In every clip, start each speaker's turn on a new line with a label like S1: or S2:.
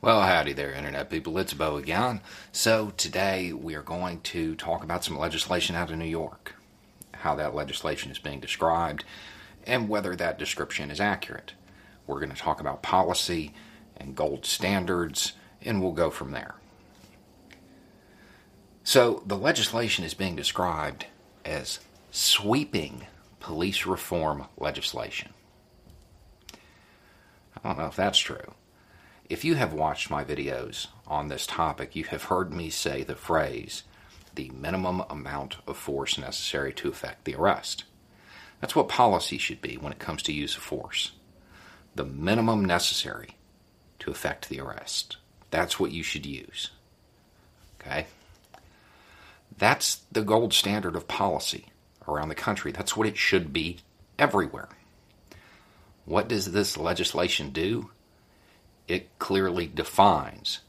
S1: Well, howdy there, Internet people. It's Beau again. So, today we are going to talk about some legislation out of New York, how that legislation is being described, and whether that description is accurate. We're going to talk about policy and gold standards, and we'll go from there. So, the legislation is being described as sweeping police reform legislation. I don't know if that's true. If you have watched my videos on this topic, you have heard me say the phrase, the minimum amount of force necessary to effect the arrest. That's what policy should be when it comes to use of force. The minimum necessary to effect the arrest. That's what you should use. Okay? That's the gold standard of policy around the country. That's what it should be everywhere. What does this legislation do? It clearly defines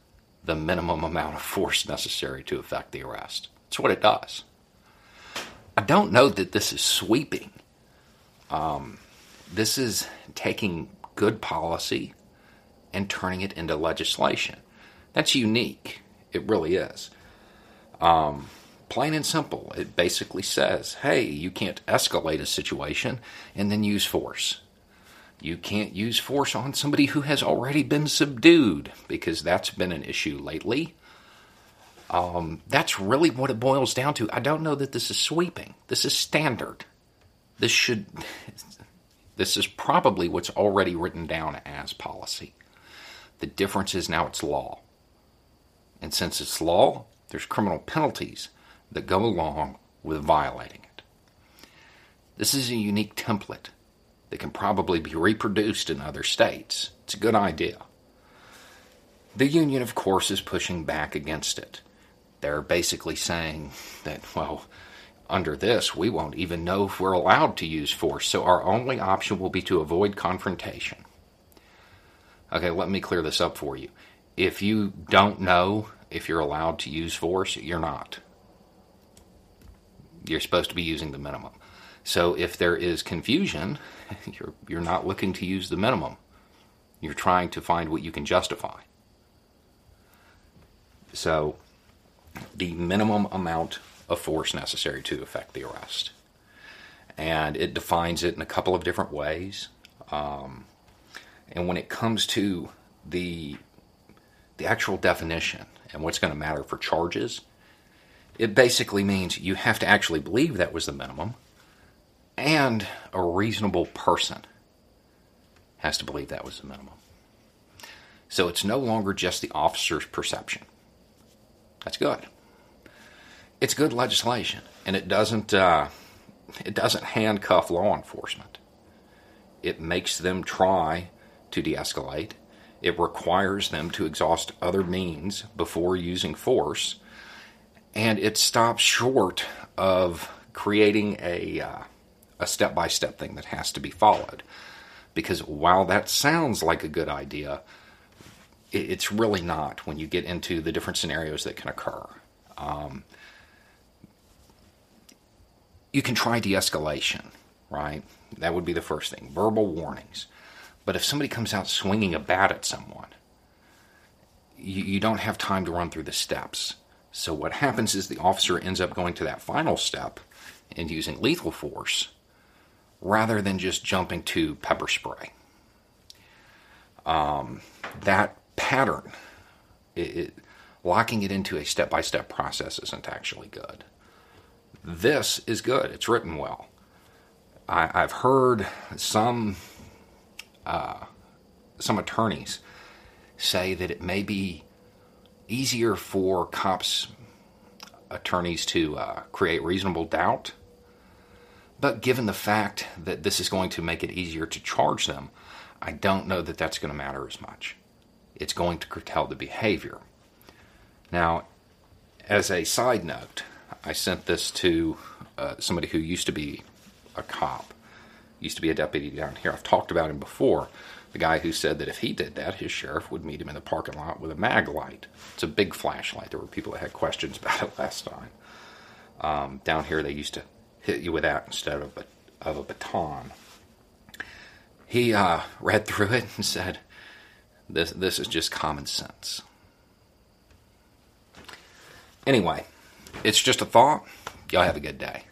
S1: the minimum amount of force necessary to effect the arrest. That's what it does. I don't know that this is sweeping. Um, this is taking good policy and turning it into legislation. That's unique. It really is. Um, plain and simple. It basically says, hey, you can't escalate a situation and then use force. You can't use force on somebody who has already been subdued because that's been an issue lately. Um, that's really what it boils down to. I don't know that this is sweeping. This is standard. This should. This is probably what's already written down as policy. The difference is now it's law. And since it's law, there's criminal penalties that go along with violating it. This is a unique template that can probably be reproduced in other states. It's a good idea. The union, of course, is pushing back against it. They're basically saying that, well, under this, we won't even know if we're allowed to use force, so our only option will be to avoid confrontation. Okay, let me clear this up for you. If you don't know if you're allowed to use force, you're not. You're supposed to be using the minimum. So if there is confusion, you're, you're not looking to use the minimum. You're trying to find what you can justify. So the minimum amount of force necessary to effect the arrest. And it defines it in a couple of different ways. Um, and when it comes to the the actual definition and what's going to matter for charges, it basically means you have to actually believe that was the minimum and a reasonable person has to believe that was the minimum. So it's no longer just the officer's perception. That's good. It's good legislation, and it doesn't uh, it doesn't handcuff law enforcement. It makes them try to de-escalate. It requires them to exhaust other means before using force, and it stops short of creating a uh, a step by step thing that has to be followed. Because while that sounds like a good idea, it's really not when you get into the different scenarios that can occur. Um, you can try de escalation, right? That would be the first thing verbal warnings. But if somebody comes out swinging a bat at someone, you, you don't have time to run through the steps. So what happens is the officer ends up going to that final step and using lethal force rather than just jumping to pepper spray. Um, that pattern, it, it, locking it into a step by step process isn't actually good. This is good, it's written well. I, have heard some uh, some attorneys say that it may be easier for cops attorneys to uh, create reasonable doubt but given the fact that this is going to make it easier to charge them, I don't know that that's going to matter as much. It's going to curtail the behavior. Now, as a side note, I sent this to uh, somebody who used to be a cop, used to be a deputy down here. I've talked about him before. The guy who said that if he did that, his sheriff would meet him in the parking lot with a mag light. It's a big flashlight. There were people that had questions about it last time. Um, down here, they used to hit you with that instead of a, of a baton. He uh, read through it and said, this, this is just common sense. Anyway, it's just a thought. Y'all have a good day.